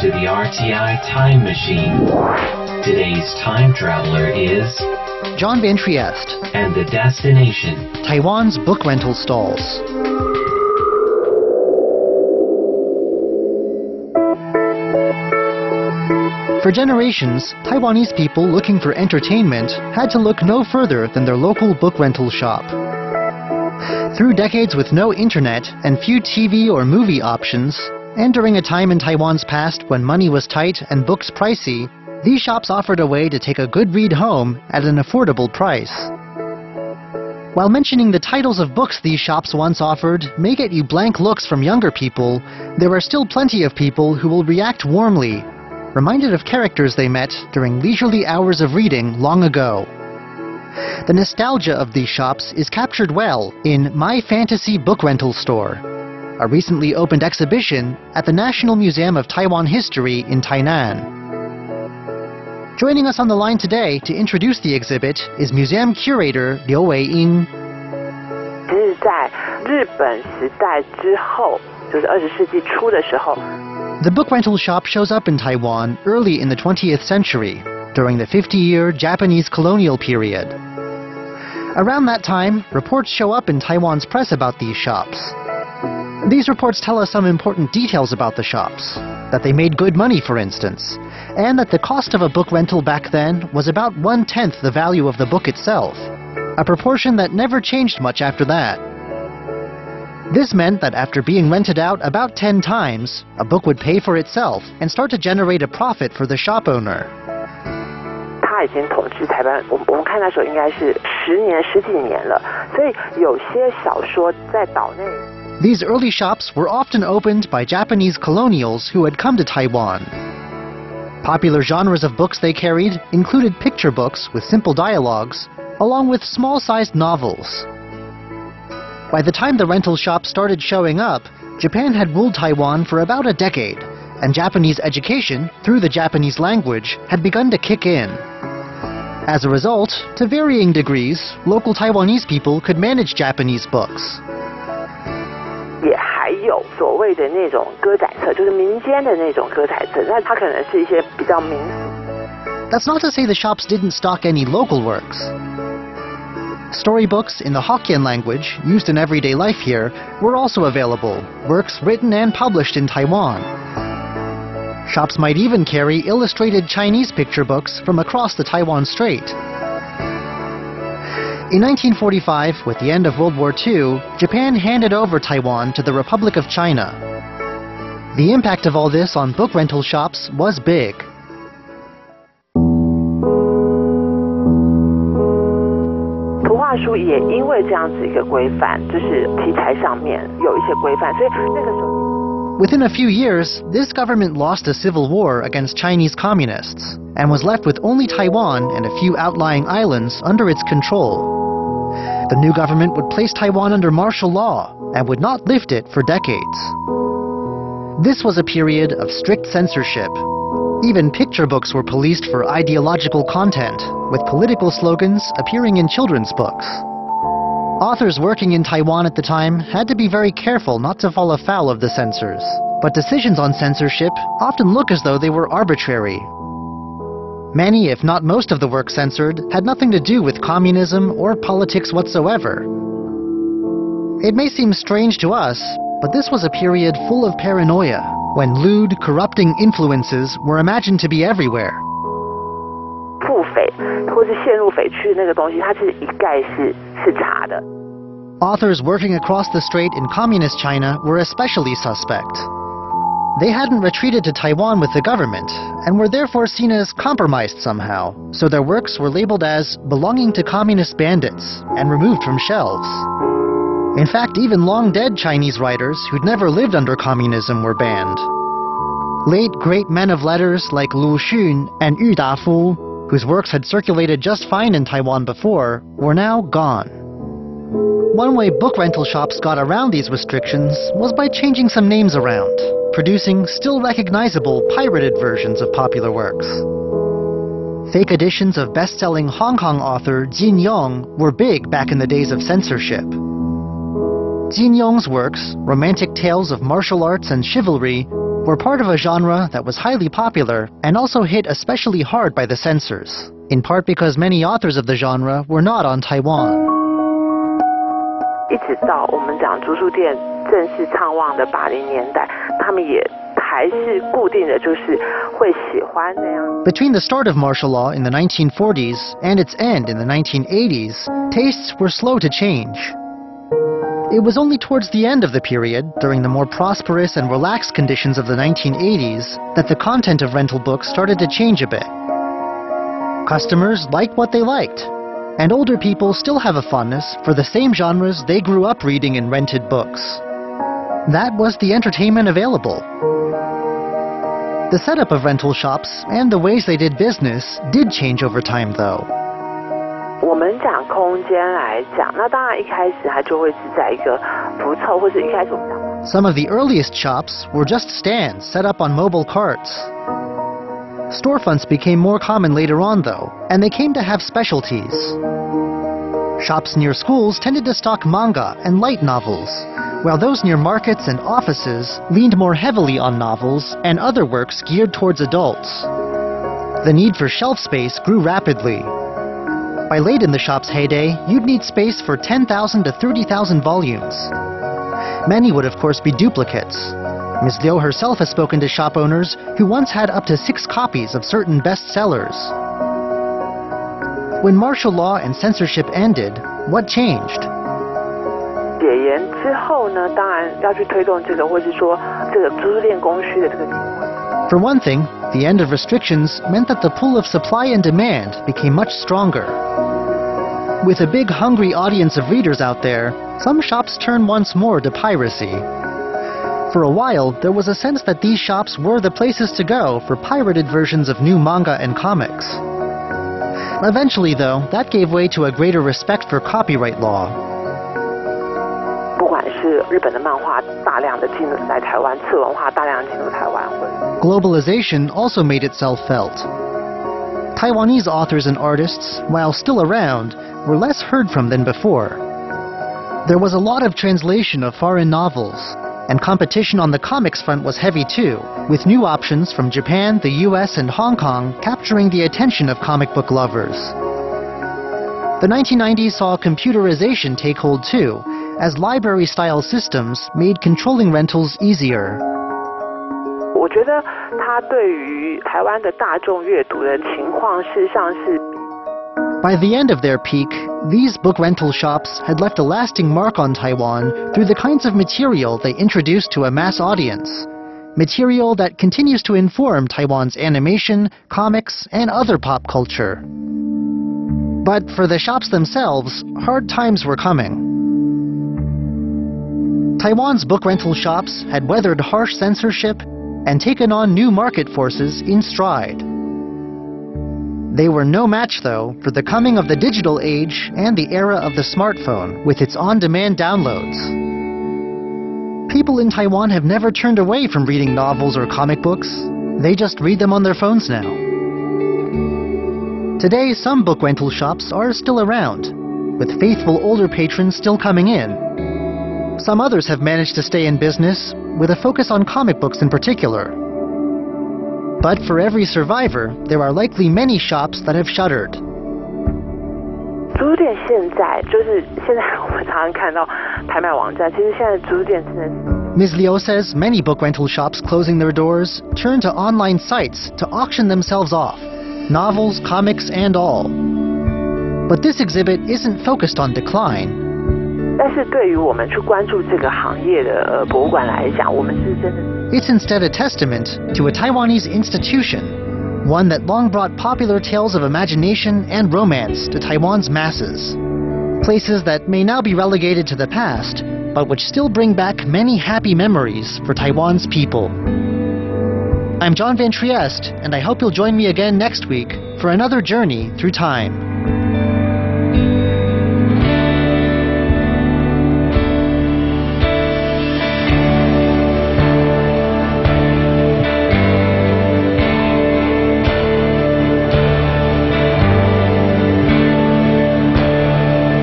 to the RTI Time Machine. Today's time traveler is John Van Trieste, and the destination. Taiwan's book rental stalls. For generations, Taiwanese people looking for entertainment had to look no further than their local book rental shop. Through decades with no internet and few TV or movie options, and during a time in Taiwan's past when money was tight and books pricey, these shops offered a way to take a good read home at an affordable price. While mentioning the titles of books these shops once offered may get you blank looks from younger people, there are still plenty of people who will react warmly, reminded of characters they met during leisurely hours of reading long ago. The nostalgia of these shops is captured well in My Fantasy Book Rental Store, a recently opened exhibition at the National Museum of Taiwan History in Tainan. Joining us on the line today to introduce the exhibit is museum curator Liu Wei-ying. the book rental shop shows up in Taiwan early in the 20th century, during the 50-year Japanese colonial period. Around that time, reports show up in Taiwan's press about these shops. These reports tell us some important details about the shops that they made good money, for instance, and that the cost of a book rental back then was about one tenth the value of the book itself, a proportion that never changed much after that. This meant that after being rented out about 10 times, a book would pay for itself and start to generate a profit for the shop owner. 他已经统治台湾，我们我们看那时候应该是十年十几年了，所以有些小说在岛内。 These early shops were often opened by Japanese colonials who had come to Taiwan. Popular genres of books they carried included picture books with simple dialogues, along with small sized novels. By the time the rental shops started showing up, Japan had ruled Taiwan for about a decade, and Japanese education, through the Japanese language, had begun to kick in. As a result, to varying degrees, local Taiwanese people could manage Japanese books. 也还有所谓的那种歌仔册，就是民间的那种歌仔册，那它可能是一些比较民俗 That's not to say the shops didn't stock any local works. Storybooks in the Hokkien language, used in everyday life here, were also available, works written and published in Taiwan. Shops might even carry illustrated Chinese picture books from across the Taiwan Strait. In 1945, with the end of World War II, Japan handed over Taiwan to the Republic of China. The impact of all this on book rental shops was big. Within a few years, this government lost a civil war against Chinese communists and was left with only Taiwan and a few outlying islands under its control. The new government would place Taiwan under martial law and would not lift it for decades. This was a period of strict censorship. Even picture books were policed for ideological content, with political slogans appearing in children's books. Authors working in Taiwan at the time had to be very careful not to fall afoul of the censors. But decisions on censorship often look as though they were arbitrary. Many, if not most of the work censored, had nothing to do with communism or politics whatsoever. It may seem strange to us, but this was a period full of paranoia, when lewd, corrupting influences were imagined to be everywhere. 腹诽或是陷入匪区的那个东西，它是一概是是查的。 Authors working across the strait in communist China were especially suspect. They hadn't retreated to Taiwan with the government, and were therefore seen as compromised somehow, so their works were labeled as belonging to communist bandits and removed from shelves. In fact, even long dead Chinese writers who'd never lived under communism were banned. Late great men of letters like Lu Xun and Yu Dafu, whose works had circulated just fine in Taiwan before, were now gone. One way book rental shops got around these restrictions was by changing some names around, producing still recognizable pirated versions of popular works. Fake editions of best-selling Hong Kong author Jin Yong were big back in the days of censorship. Jin Yong's works, romantic tales of martial arts and chivalry, were part of a genre that was highly popular and also hit especially hard by the censors, in part because many authors of the genre were not on Taiwan. 一直到我们讲租书店正式畅旺的八零年代，他们也还是固定的就是会喜欢那样。Between the start of martial law in the 1940s and its end in the 1980s, tastes were slow to change. It was only towards the end of the period, during the more prosperous and relaxed conditions of the 1980s, that the content of rental books started to change a bit. Customers liked what they liked, and older people still have a fondness for the same genres they grew up reading in rented books. That was the entertainment available. The setup of rental shops and the ways they did business did change over time, though. 我们讲空间来讲，那当然一开始它就会是在一个不凑，或者一开始我们讲。Some of the earliest shops were just stands set up on mobile carts. Storefronts became more common later on, though, and they came to have specialties. Shops near schools tended to stock manga and light novels, while those near markets and offices leaned more heavily on novels and other works geared towards adults. The need for shelf space grew rapidly, by late in the shop's heyday, you'd need space for 10,000 to 30,000 volumes. Many would, of course, be duplicates. Ms. Liu herself has spoken to shop owners who once had up to six copies of certain bestsellers. When martial law and censorship ended, what changed? 解严之后呢，当然要去推动这个，或是说这个租书店供需的这个。For one thing, the end of restrictions meant that the pull of supply and demand became much stronger. With a big hungry audience of readers out there, some shops turned once more to piracy. For a while, there was a sense that these shops were the places to go for pirated versions of new manga and comics. Eventually, though, that gave way to a greater respect for copyright law. 不管是日本的漫画大量的进入来台湾，次文化大量进入台湾，或者 Globalization also made itself felt. Taiwanese authors and artists, while still around, were less heard from than before. There was a lot of translation of foreign novels, and competition on the comics front was heavy too, with new options from Japan, the US, and Hong Kong capturing the attention of comic book lovers. The 1990s saw computerization take hold too, as library style systems made controlling rentals easier. 我觉得它对于台湾的大众阅读的情况，事实上是 by the end of their peak, these book rental shops had left a lasting mark on Taiwan through the kinds of material they introduced to a mass audience. Material that continues to inform Taiwan's animation, comics, and other pop culture. But for the shops themselves, hard times were coming. Taiwan's book rental shops had weathered harsh censorship and taken on new market forces in stride. They were no match, though, for the coming of the digital age and the era of the smartphone with its on demand downloads. People in Taiwan have never turned away from reading novels or comic books, they just read them on their phones now. Today, some book rental shops are still around, with faithful older patrons still coming in. Some others have managed to stay in business, with a focus on comic books in particular. But for every survivor, there are likely many shops that have shuttered. 租书店现在就是现在我们常常看到拍卖网站，其实现在租书店真的是 Ms. Liu says many book rental shops closing their doors turn to online sites to auction themselves off, novels, comics, and all. But this exhibit isn't focused on decline. 但是对于我们去关注这个行业的呃博物馆来讲，我们是真的。 It's instead a testament to a Taiwanese institution, one that long brought popular tales of imagination and romance to Taiwan's masses. Places that may now be relegated to the past, but which still bring back many happy memories for Taiwan's people. I'm John Van Trieste, and I hope you'll join me again next week for another journey through time.